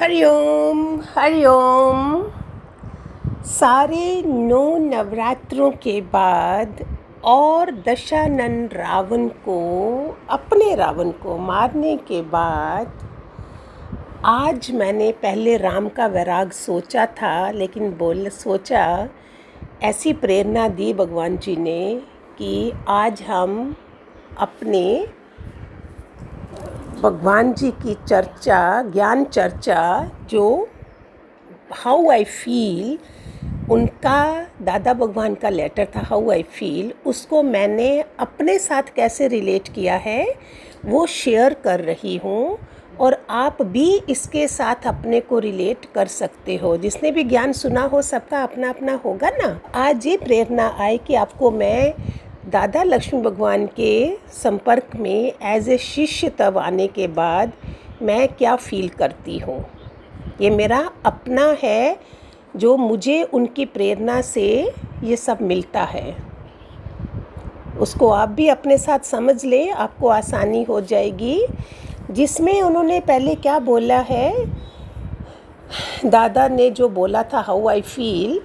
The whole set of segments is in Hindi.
हरिओम हरिओम सारे नौ नवरात्रों के बाद और दशानन रावण को, अपने रावण को मारने के बाद, आज मैंने पहले राम का वैराग सोचा था, लेकिन बोल, सोचा, ऐसी प्रेरणा दी भगवान जी ने कि आज हम अपने भगवान जी की चर्चा, ज्ञान चर्चा, जो हाउ आई फील उनका, दादा भगवान का लेटर था हाउ आई फील उसको मैंने अपने साथ कैसे रिलेट किया है, वो शेयर कर रही हूँ और आप भी इसके साथ अपने को रिलेट कर सकते हो। जिसने भी ज्ञान सुना हो, सबका अपना अपना होगा ना। आज ये प्रेरणा आए कि आपको मैं दादा लक्ष्मी भगवान के संपर्क में एज ए शिष्य तब आने के बाद मैं क्या फील करती हूँ? ये मेरा अपना है, जो मुझे उनकी प्रेरणा से ये सब मिलता है। उसको आप भी अपने साथ समझ ले, आपको आसानी हो जाएगी। जिसमें उन्होंने पहले क्या बोला है, दादा ने जो बोला था हाउ आई फील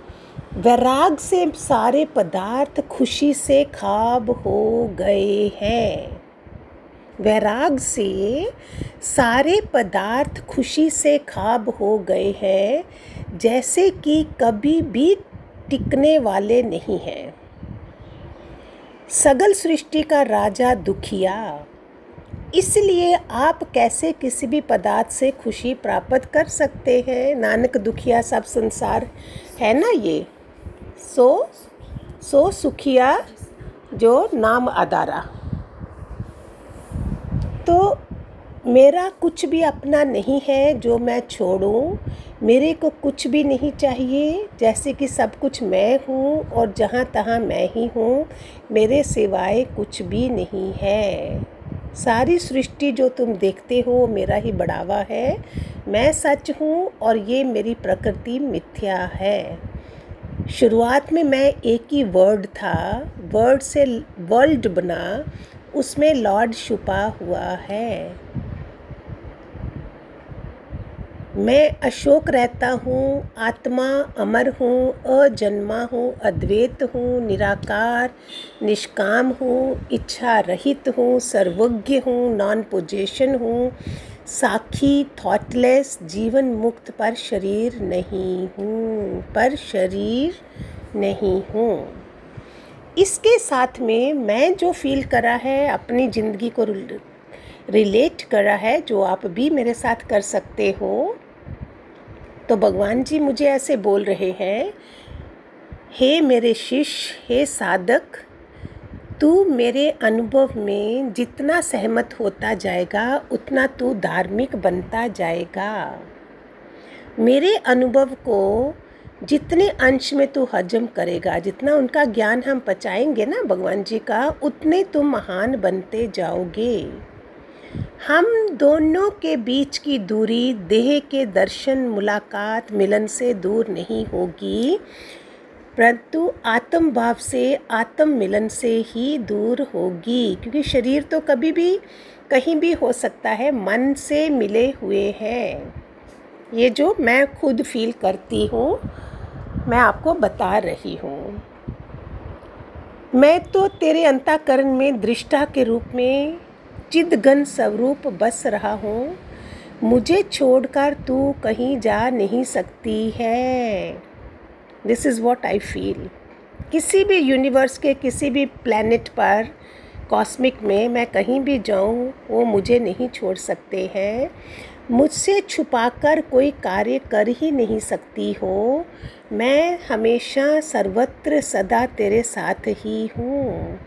वैराग से सारे पदार्थ खुशी से खाब हो गए हैं। वैराग से सारे पदार्थ खुशी से खाब हो गए हैं, जैसे कि कभी भी टिकने वाले नहीं हैं। सगल सृष्टि का राजा दुखिया, इसलिए आप कैसे किसी भी पदार्थ से खुशी प्राप्त कर सकते हैं? नानक दुखिया सब संसार, है ना ये? सो सो सुखिया, जो नाम अदारा तो मेरा कुछ भी अपना नहीं है जो मैं छोड़ूं, मेरे को कुछ भी नहीं चाहिए, जैसे कि सब कुछ मैं हूँ और जहाँ तहाँ मैं ही हूँ, मेरे सिवाय कुछ भी नहीं है। सारी सृष्टि जो तुम देखते हो, मेरा ही बढ़ावा है। मैं सच हूँ और ये मेरी प्रकृति मिथ्या है। शुरुआत में मैं एक ही वर्ड था वर्ड से वर्ल्ड बना, उसमें लॉर्ड छुपा हुआ है। मैं अशोक रहता हूँ, आत्मा अमर हूँ, अजन्मा हूँ, अद्वैत हूँ, निराकार, निष्काम हूँ इच्छा रहित हूँ, सर्वज्ञ हूँ नॉन पोजेशन हूँ साखी थॉटलेस जीवन मुक्त पर शरीर नहीं हूँ, पर शरीर नहीं हूँ। इसके साथ में मैं जो फील करा है, अपनी ज़िंदगी को रिलेट करा है, जो आप भी मेरे साथ कर सकते हो तो भगवान जी मुझे ऐसे बोल रहे हैं, हे मेरे शिष्य, हे साधक तू मेरे अनुभव में जितना सहमत होता जाएगा, उतना तू धार्मिक बनता जाएगा। मेरे अनुभव को जितने अंश में तू हजम करेगा, जितना उनका ज्ञान हम पचाएँगे ना भगवान जी का, उतने तुम महान बनते जाओगे। हम दोनों के बीच की दूरी, देह के दर्शन, मुलाकात मिलन से दूर नहीं होगी। परंतु आत्म भाव से आत्म मिलन से ही दूर होगी, क्योंकि शरीर तो कभी भी, कहीं भी हो सकता है, मन से मिले हुए हैं। ये जो मैं खुद फील करती हूँ, मैं आपको बता रही हूँ। मैं तो तेरे अंताकरण में दृष्टा के रूप में चिदगन स्वरूप बस रहा हूँ। मुझे छोड़कर तू कहीं जा नहीं सकती है। This is what I feel किसी भी यूनिवर्स के किसी भी प्लानट पर कॉस्मिक में मैं कहीं भी जाऊँ, वो मुझे नहीं छोड़ सकते हैं। मुझसे छुपाकर कोई कार्य कर ही नहीं सकती हो। मैं हमेशा सर्वत्र सदा तेरे साथ ही हूँ।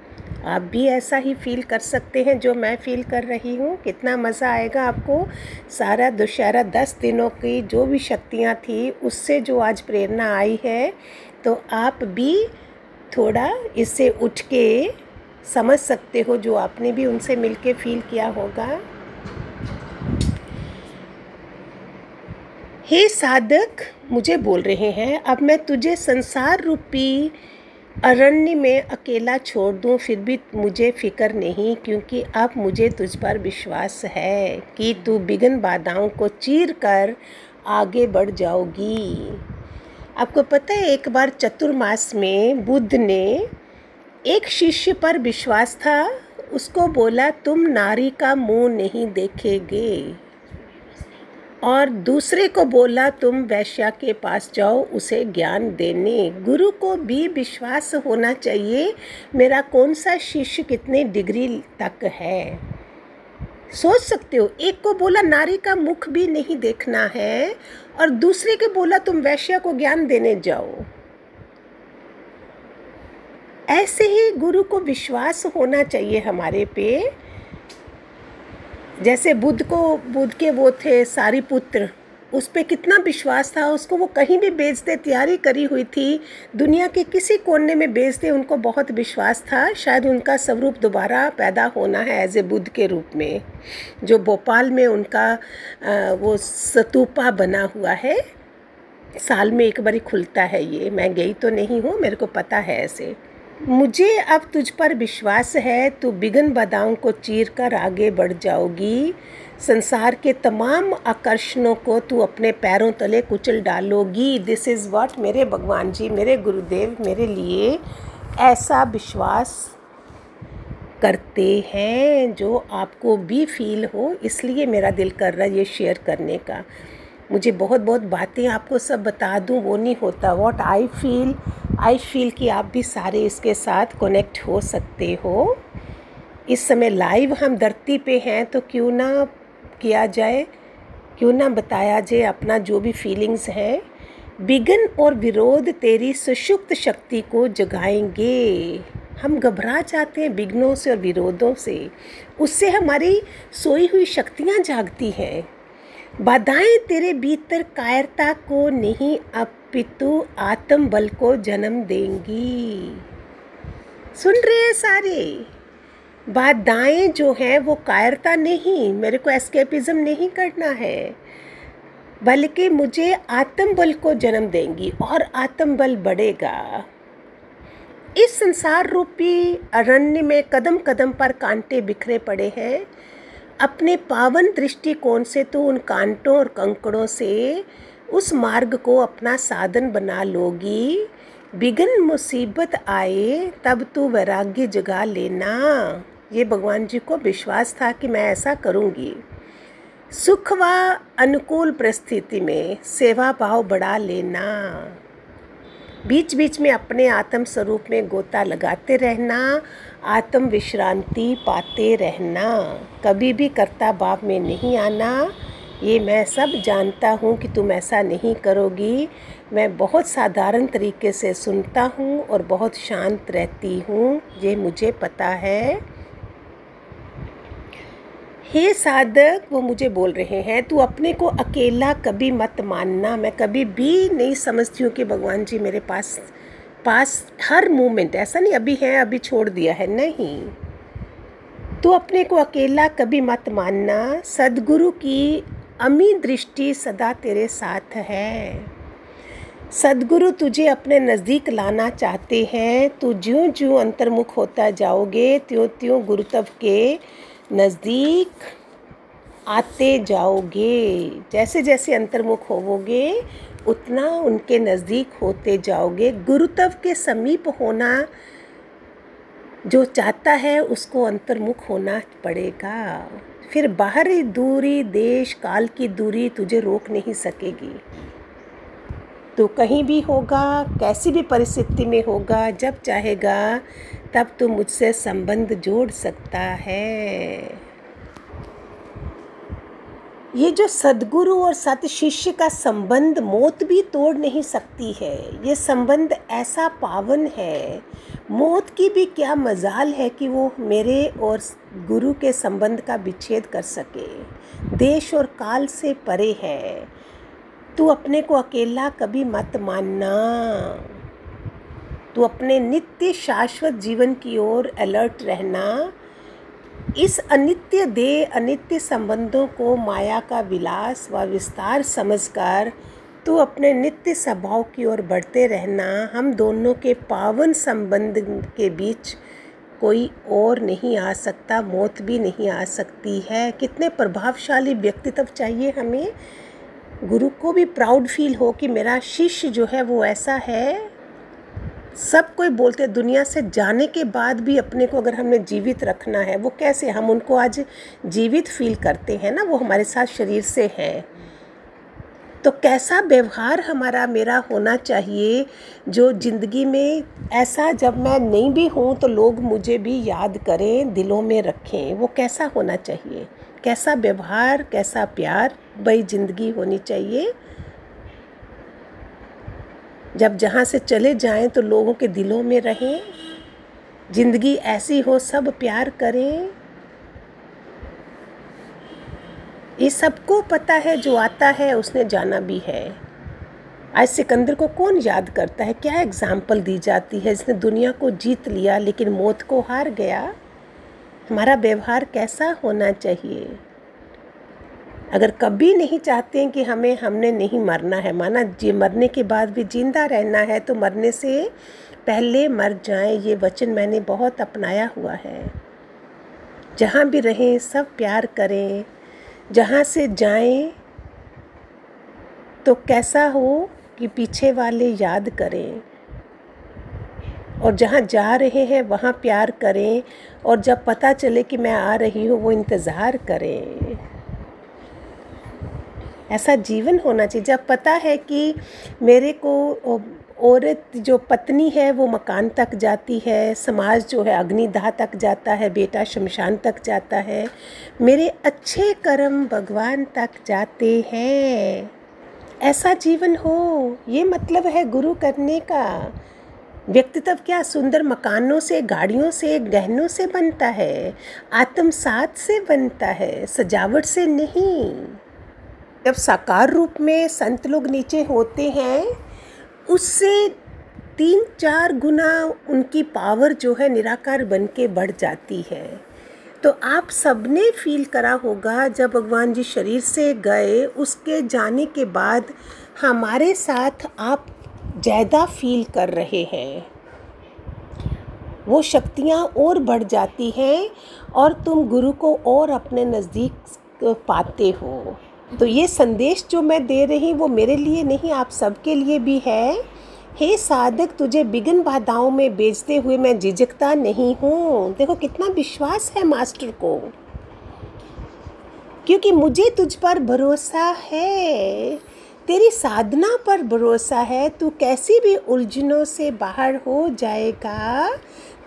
आप भी ऐसा ही फील कर सकते हैं जो मैं फील कर रही हूँ। कितना मज़ा आएगा आपको सारा दुशहरा दस दिनों की जो भी शक्तियाँ थी, उससे जो आज प्रेरणा आई है तो आप भी थोड़ा इससे उठ के समझ सकते हो जो आपने भी उनसे मिलके फील किया होगा। हे साधक, मुझे बोल रहे हैं, अब मैं तुझे संसार रूपी अरण्य में अकेला छोड़ दूँ, फिर भी मुझे फ़िक्र नहीं, क्योंकि अब मुझे तुझ पर विश्वास है कि तू बिगन बाधाओं को चीर कर आगे बढ़ जाओगी। आपको पता है, एक बार चतुर्मास में बुद्ध ने एक शिष्य पर विश्वास था। उसको बोला, तुम नारी का मुँह नहीं देखेगे। और दूसरे को बोला, तुम वैश्या के पास जाओ, उसे ज्ञान देने। गुरु को भी विश्वास होना चाहिए, मेरा कौन सा शिष्य कितने डिग्री तक है? सोच सकते हो, एक को बोला, नारी का मुख भी नहीं देखना है। और दूसरे को बोला, तुम वैश्या को ज्ञान देने जाओ। ऐसे ही गुरु को विश्वास होना चाहिए हमारे पे। जैसे बुद्ध को, बुद्ध के वो थे, सारी पुत्र, उस पर कितना विश्वास था, उसको वो कहीं भी बेचते तैयारी करी हुई थी, दुनिया के किसी कोने में बेचते उनको बहुत विश्वास था, शायद उनका स्वरूप दोबारा पैदा होना है एज ए बुद्ध के रूप में, जो भोपाल में उनका वो सतूपा बना हुआ है, साल में एक बारी खुलता है ये, मैं गई तो नहीं हूँ, मेरे को पता है ऐसे। मुझे अब तुझ पर विश्वास है, तू बिगन बादाओं को चीर कर आगे बढ़ जाओगी। संसार के तमाम आकर्षणों को तू अपने पैरों तले कुचल डालोगी। दिस इज़ व्हाट मेरे भगवान जी, मेरे गुरुदेव मेरे लिए ऐसा विश्वास करते हैं जो आपको भी फील हो, इसलिए मेरा दिल कर रहा है ये शेयर करने का। मुझे बहुत बहुत बातें आपको सब बता दूँ, वो नहीं होता। What I feel I feel कि आप भी सारे इसके साथ कनेक्ट हो सकते हो। इस समय लाइव हम धरती पे हैं तो क्यों ना किया जाए, क्यों ना बताया जाए अपना जो भी फीलिंग्स हैं। विघन और विरोध तेरी सुषुप्त शक्ति को जगाएँगे। हम घबरा जाते हैं विघ्नों से और विरोधों से। उससे हमारी सोई हुई शक्तियाँ जागती हैं। बाधाएँ तेरे भीतर कायरता को नहीं अपितु आत्म बल को जन्म देंगी। सुन रहे हैं सारे, बाधाएँ जो हैं वो कायरता नहीं, मेरे को एस्केपिज्म नहीं करना है, बल्कि मुझे आत्म बल को जन्म देंगी और आत्म बल बढ़ेगा। इस संसार रूपी अरण्य में कदम कदम पर कांटे बिखरे पड़े हैं अपने पावन दृष्टिकोण से तो उन कांटों और कंकड़ों से उस मार्ग को अपना साधन बना लोगी। बिगन मुसीबत आए, तब तू वैराग्य जगा लेना। ये भगवान जी को विश्वास था कि मैं ऐसा करूँगी। सुख व अनुकूल परिस्थिति में सेवा भाव बढ़ा लेना। बीच बीच में अपने आत्म स्वरूप में गोता लगाते रहना आत्म विश्रांति पाते रहना। कभी भी कर्ता भाव में नहीं आना, ये मैं सब जानता हूँ कि तुम ऐसा नहीं करोगी। मैं बहुत साधारण तरीके से सुनता हूँ और बहुत शांत रहती हूँ, ये मुझे पता है। हे साधक, वो मुझे बोल रहे हैं, तू अपने को अकेला कभी मत मानना। मैं कभी भी नहीं समझती हूँ कि भगवान जी मेरे पास पास हर मोमेंट ऐसा नहीं, अभी है, अभी छोड़ दिया है, नहीं। तू अपने को अकेला कभी मत मानना। सदगुरु की अमी दृष्टि सदा तेरे साथ है। सदगुरु तुझे अपने नज़दीक लाना चाहते हैं। तू ज्यों ज्यों अंतर्मुख होता जाओगे त्यों त्यों गुरुतव के नज़दीक आते जाओगे। जैसे जैसे अंतर्मुख होवोगे, उतना उनके नज़दीक होते जाओगे। गुरुत्व के समीप होना जो चाहता है, उसको अंतर्मुख होना पड़ेगा। फिर बाहरी दूरी, देश, काल की दूरी तुझे रोक नहीं सकेगी। तो कहीं भी होगा, कैसी भी परिस्थिति में होगा, जब चाहेगा, तब तो मुझसे संबंध जोड़ सकता है। ये जो सदगुरु और सत शिष्य का संबंध मौत भी तोड़ नहीं सकती है, ये संबंध ऐसा पावन है। मौत की भी क्या मजाल है कि वो मेरे और गुरु के संबंध का विच्छेद कर सके। देश और काल से परे है। तू अपने को अकेला कभी मत मानना। तू अपने नित्य शाश्वत जीवन की ओर अलर्ट रहना। इस अनित्य देह, अनित्य संबंधों को माया का विलास व विस्तार समझकर तू अपने नित्य स्वभाव की ओर बढ़ते रहना। हम दोनों के पावन संबंध के बीच कोई और नहीं आ सकता, मौत भी नहीं आ सकती है। कितने प्रभावशाली व्यक्तित्व चाहिए हमें। गुरु को भी प्राउड फील हो कि मेरा शिष्य जो है वो ऐसा है। सब कोई बोलते दुनिया से जाने के बाद भी अपने को अगर हमने जीवित रखना है, वो कैसे? हम उनको आज जीवित फील करते हैं ना, वो हमारे साथ शरीर से है। तो कैसा व्यवहार हमारा, मेरा होना चाहिए? जो ज़िंदगी में ऐसा जब मैं नहीं भी हूँ तो लोग मुझे भी याद करें, दिलों में रखें, वो कैसा होना चाहिए? कैसा व्यवहार, कैसा प्यार भाई ज़िंदगी होनी चाहिए। जब जहाँ से चले जाएँ तो लोगों के दिलों में रहें। ज़िंदगी ऐसी हो, सब प्यार करें। ये सबको पता है, जो आता है, उसने जाना भी है। आज सिकंदर को कौन याद करता है? क्या एग्ज़ाम्पल दी जाती है? जिसने दुनिया को जीत लिया, लेकिन मौत को हार गया। हमारा व्यवहार कैसा होना चाहिए? अगर कभी नहीं चाहते हैं कि हमें, हमने नहीं मरना है, माना जी, मरने के बाद भी ज़िंदा रहना है तो मरने से पहले मर जाएँ, ये वचन मैंने बहुत अपनाया हुआ है। जहाँ भी रहें, सब प्यार करें। जहाँ से जाएँ तो कैसा हो कि पीछे वाले याद करें। और जहाँ जा रहे हैं, वहाँ प्यार करें और जब पता चले कि मैं आ रही हूँ, वो इंतज़ार करें। ऐसा जीवन होना चाहिए। जब पता है कि मेरे को औरत जो पत्नी है, वो मकान तक जाती है, समाज जो है, अग्निदाह तक जाता है, बेटा शमशान तक जाता है, मेरे अच्छे कर्म भगवान तक जाते हैं। ऐसा जीवन हो, ये मतलब है गुरु करने का। व्यक्तित्व क्या सुंदर मकानों से, गाड़ियों से, गहनों से बनता है? आत्मसात से बनता है, सजावट से नहीं। जब साकार रूप में संत लोग नीचे होते हैं, उससे तीन चार गुना उनकी पावर जो है निराकार बन के बढ़ जाती है। तो आप सबने फील करा होगा, जब भगवान जी शरीर से गए, उसके जाने के बाद हमारे साथ आप ज़्यादा फील कर रहे हैं। वो शक्तियाँ और बढ़ जाती हैं और तुम गुरु को और अपने नज़दीक पाते हो। तो ये संदेश जो मैं दे रही वो मेरे लिए नहीं, आप सबके लिए भी है। हे साधक, तुझे बिगन बाधाओं में बेचते हुए मैं झिझकता नहीं हूँ। देखो, कितना विश्वास है मास्टर को। क्योंकि मुझे तुझ पर भरोसा है। तेरी साधना पर भरोसा है, तू कैसी भी उलझनों से बाहर हो जाएगा।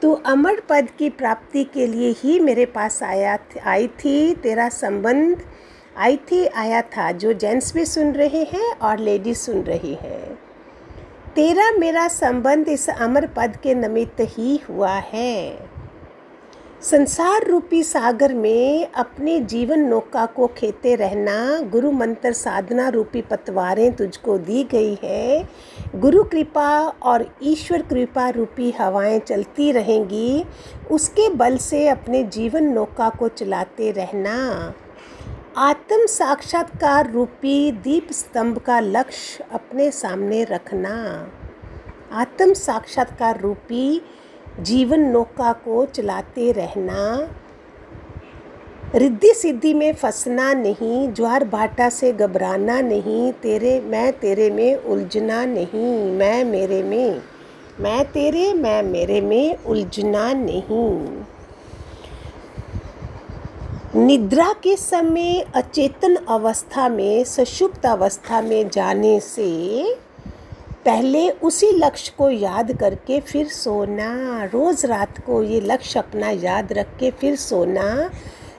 तू अमर पद की प्राप्ति के लिए ही मेरे पास आया आई थी, तेरा संबंध आई थी, आया था, जो जेंट्स भी सुन रहे हैं और लेडीज़ सुन रही हैं। तेरा मेरा संबंध इस अमर पद के निमित्त ही हुआ है। संसार रूपी सागर में अपने जीवन नौका को खेते रहना, गुरु मंत्र साधना रूपी पतवारें तुझको दी गई है। गुरु कृपा और ईश्वर कृपा रूपी हवाएँ चलती रहेंगी, उसके बल से अपने जीवन नौका को चलाते रहना। आत्म साक्षात्कार रूपी दीप स्तंभ का लक्ष्य अपने सामने रखना। आत्म साक्षात्कार रूपी जीवन नौका को चलाते रहना। रिद्धि सिद्धि में फंसना नहीं, ज्वार भाटा से घबराना नहीं, तेरे, मैं तेरे में उलझना नहीं, मैं मेरे में, मैं तेरे, मैं मेरे में उलझना नहीं। निद्रा के समय अचेतन अवस्था में सशुप्त अवस्था में जाने से पहले उसी लक्ष्य को याद करके फिर सोना, रोज़ रात को ये लक्ष्य अपना याद रख के फिर सोना।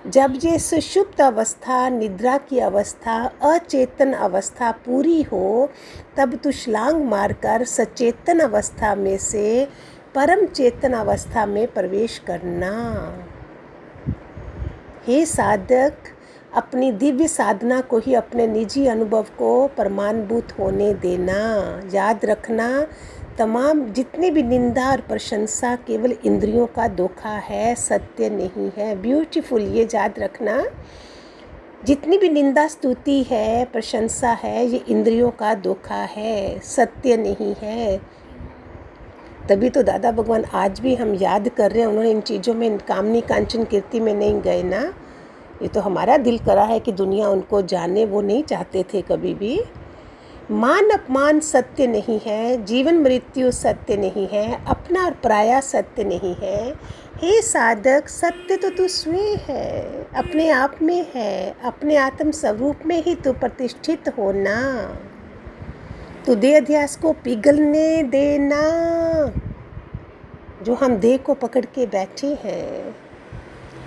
जब ये सुषुप्त अवस्था, निद्रा की अवस्था, अचेतन अवस्था पूरी हो, तब तू छलांग मारकर सचेतन अवस्था में से, परम चेतन अवस्था में प्रवेश करना। हे साधक अपनी दिव्य साधना को ही अपने निजी अनुभव को प्रमाणभूत होने देना। याद रखना, तमाम जितने भी निंदा और प्रशंसा केवल इंद्रियों का धोखा है, सत्य नहीं है। ब्यूटीफुल ये याद रखना। जितनी भी निंदा स्तुति है, प्रशंसा है, ये इंद्रियों का धोखा है, सत्य नहीं है। तभी तो दादा भगवान आज भी हम याद कर रहे हैं, उन्होंने इन चीज़ों में, कामनी कांचन कीर्ति में नहीं गए ना। ये तो हमारा दिल करा है कि दुनिया उनको जाने, वो नहीं चाहते थे कभी भी। मान अपमान सत्य नहीं है, जीवन मृत्यु सत्य नहीं है, अपना और पराया सत्य नहीं है। हे साधक, सत्य तो तू स्वयं है, अपने आप में है, अपने आत्म स्वरूप में ही तू प्रतिष्ठित होना। तू दे अध्यास को पिघलने देना, जो हम देह को पकड़ के बैठे हैं।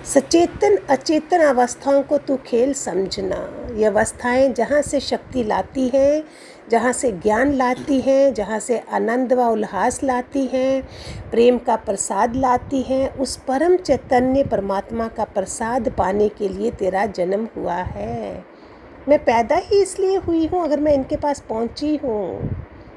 सचेतन, अचेतन अवस्थाओं को तू खेल समझना। ये अवस्थाएँ जहाँ से शक्ति लाती हैं, जहाँ से ज्ञान लाती हैं, जहाँ से आनंद व उल्लास लाती हैं, प्रेम का प्रसाद लाती हैं, उस परम चैतन्य परमात्मा का प्रसाद पाने के लिए तेरा जन्म हुआ है। मैं पैदा ही इसलिए हुई हूँ, अगर मैं इनके पास पहुँची हूँ।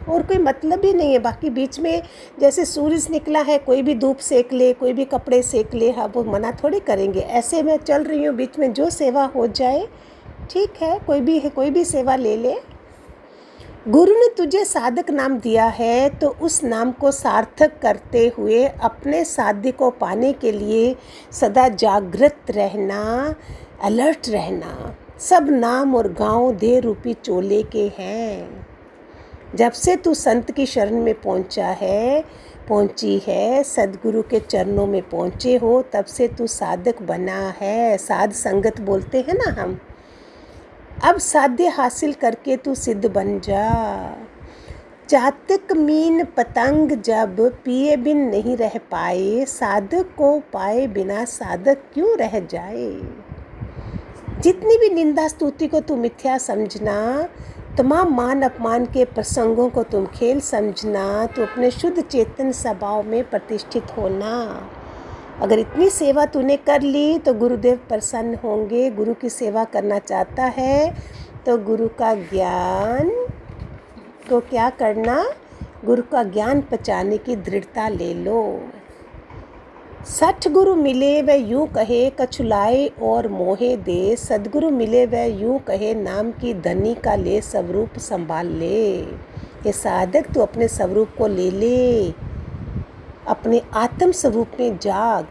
और कोई मतलब ही नहीं है। बाकी बीच में जैसे सूरज निकला है, कोई भी धूप सेक ले, कोई भी कपड़े सेक ले हाँ वो मना थोड़ी करेंगे। ऐसे मैं चल रही हूँ, बीच में जो सेवा हो जाए, ठीक है, कोई भी है, कोई भी सेवा ले ले। गुरु ने तुझे साधक नाम दिया है तो उस नाम को सार्थक करते हुए अपने साध्य को पाने के लिए सदा जागृत रहना, अलर्ट रहना। सब नाम और गाँव दे रूपी चोले के हैं। जब से तू संत की शरण में पहुँचा है, पहुँची है, सदगुरु के चरणों में पहुँचे हो, तब से तू साधक बना है। साध संगत बोलते हैं ना हम। अब साध्य हासिल करके तू सिद्ध बन जा। चातक मीन पतंग जब पिए बिन नहीं रह पाए, साधक को पाए बिना साधक क्यों रह जाए? जितनी भी निंदा स्तुति को तू मिथ्या समझना तमाम मान अपमान के प्रसंगों को तुम खेल समझना तो अपने शुद्ध चेतन स्वभाव में प्रतिष्ठित होना। अगर इतनी सेवा तूने कर ली तो गुरुदेव प्रसन्न होंगे। गुरु की सेवा करना चाहता है तो गुरु का ज्ञान को क्या करना? गुरु का ज्ञान पचाने की दृढ़ता ले लो। सठ गुरु मिले व यूँ कहे कछुलाए और मोहे दे। सदगुरु मिले व यूँ कहे नाम की धनी का ले स्वरूप संभाल ले। ये साधक तू अपने स्वरूप को ले ले। अपने आत्म स्वरूप में जाग।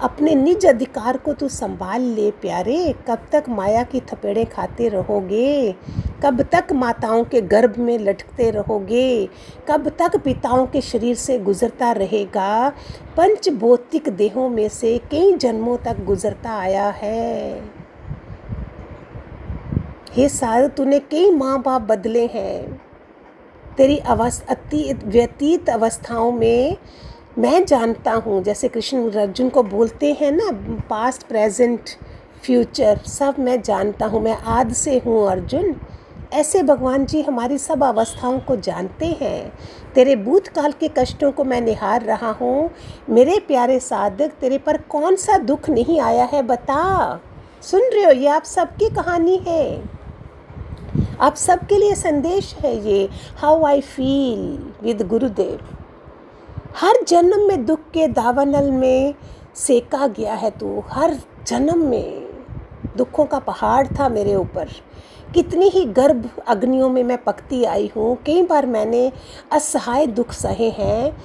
अपने निज अधिकार को तू संभाल ले प्यारे। कब तक माया की थपेड़े खाते रहोगे? कब तक माताओं के गर्भ में लटकते रहोगे? कब तक पिताओं के शरीर से गुजरता रहेगा? पंच भौतिक देहों में से कई जन्मों तक गुजरता आया है। हे सार तूने कई माँ बाप बदले हैं। तेरी अवस्था व्यतीत अवस्थाओं में मैं जानता हूँ, जैसे कृष्ण अर्जुन को बोलते हैं ना पास्ट प्रेजेंट फ्यूचर सब मैं जानता हूँ, मैं आद से हूँ अर्जुन। ऐसे भगवान जी हमारी सब अवस्थाओं को जानते हैं। तेरे भूतकाल के कष्टों को मैं निहार रहा हूँ। मेरे प्यारे साधक, तेरे पर कौन सा दुख नहीं आया है, बता। सुन रहे हो, ये आप सबकी कहानी है। आप सबके लिए संदेश है ये हाउ आई फील विद गुरुदेव हर जन्म में दुख के दावनल में सेका गया है तू। हर जन्म में दुखों का पहाड़ था मेरे ऊपर। कितनी ही गर्भ अग्नियों में मैं पकती आई हूँ। कई बार मैंने असहाय दुख सहे हैं।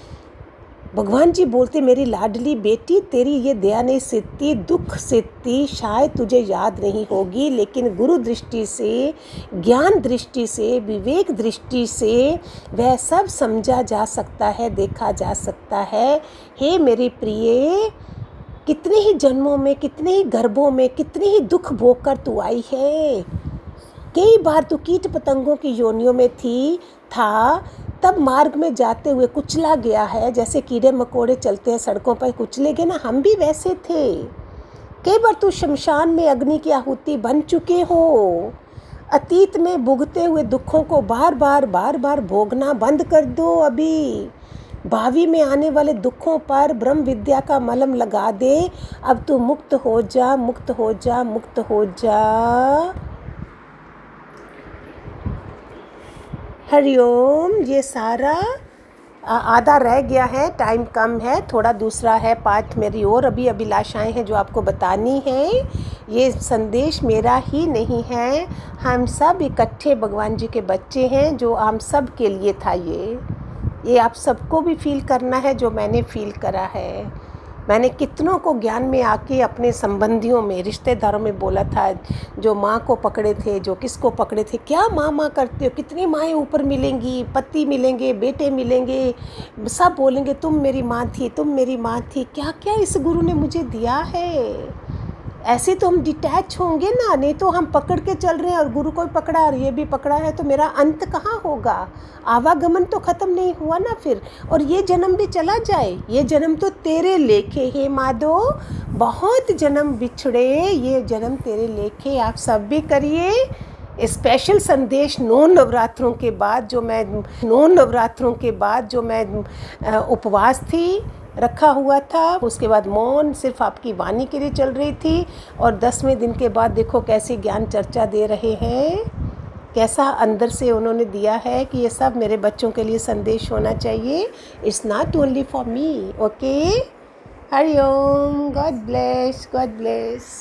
भगवान जी बोलते, मेरी लाडली बेटी, तेरी ये दया नहीं सिद्धि दुख सिद्धि शायद तुझे याद नहीं होगी, लेकिन गुरु दृष्टि से, ज्ञान दृष्टि से, विवेक दृष्टि से, वह सब समझा जा सकता है, देखा जा सकता है। हे मेरी प्रिय, कितने ही जन्मों में, कितने ही गर्भों में, कितने ही दुख भोग कर तू आई है। कई बार तू कीट पतंगों की योनियों में थी, था तब मार्ग में जाते हुए कुचला गया है। जैसे कीड़े मकोड़े चलते हैं सड़कों पर कुचले गए, ना हम भी वैसे थे। कई बार तू शमशान में अग्नि की आहुति बन चुके हो। अतीत में भुगते हुए दुखों को बार बार बार बार भोगना बंद कर दो अभी। भावी में आने वाले दुखों पर ब्रह्म विद्या का मलम लगा दे। अब तू मुक्त हो जा, मुक्त हो जा, मुक्त हो जा। हरिओम ये सारा आधा रह गया है टाइम कम है, थोड़ा दूसरा है पार्ट मेरी और अभी अभिलाषाएँ हैं जो आपको बतानी है। ये संदेश मेरा ही नहीं है। हम सब इकट्ठे भगवान जी के बच्चे हैं, जो हम सब के लिए था ये। ये आप सबको भी फील करना है, जो मैंने फील करा है। मैंने कितनों को ज्ञान में आके अपने संबंधियों में, रिश्तेदारों में बोला था, जो माँ को पकड़े थे, जो किसको पकड़े थे, क्या माँ माँ करते हो, कितनी माएँ ऊपर मिलेंगी, पति मिलेंगे, बेटे मिलेंगे, सब बोलेंगे, तुम मेरी माँ थी, तुम मेरी माँ थी क्या क्या इस गुरु ने मुझे दिया है? ऐसे तो हम डिटैच होंगे ना, नहीं तो हम पकड़ के चल रहे हैं और गुरु को भी पकड़ा और ये भी पकड़ा है तो मेरा अंत कहाँ होगा? आवागमन तो ख़त्म नहीं हुआ ना फिर। और ये जन्म भी चला जाए, ये जन्म तो तेरे लेखे हे माधो। बहुत जन्म बिछड़े, ये जन्म तेरे लेखे, आप सब भी करिए। स्पेशल संदेश नौ नवरात्रों के बाद जो मैं, नौ नवरात्रों के बाद जो मैं उपवास थी रखा हुआ था। उसके बाद मौन सिर्फ़ आपकी वाणी के लिए चल रही थी और दसवें दिन के बाद देखो कैसे ज्ञान चर्चा दे रहे हैं। कैसा अंदर से उन्होंने दिया है कि ये सब मेरे बच्चों के लिए संदेश होना चाहिए। It's not only for me okay Hari Om God bless God bless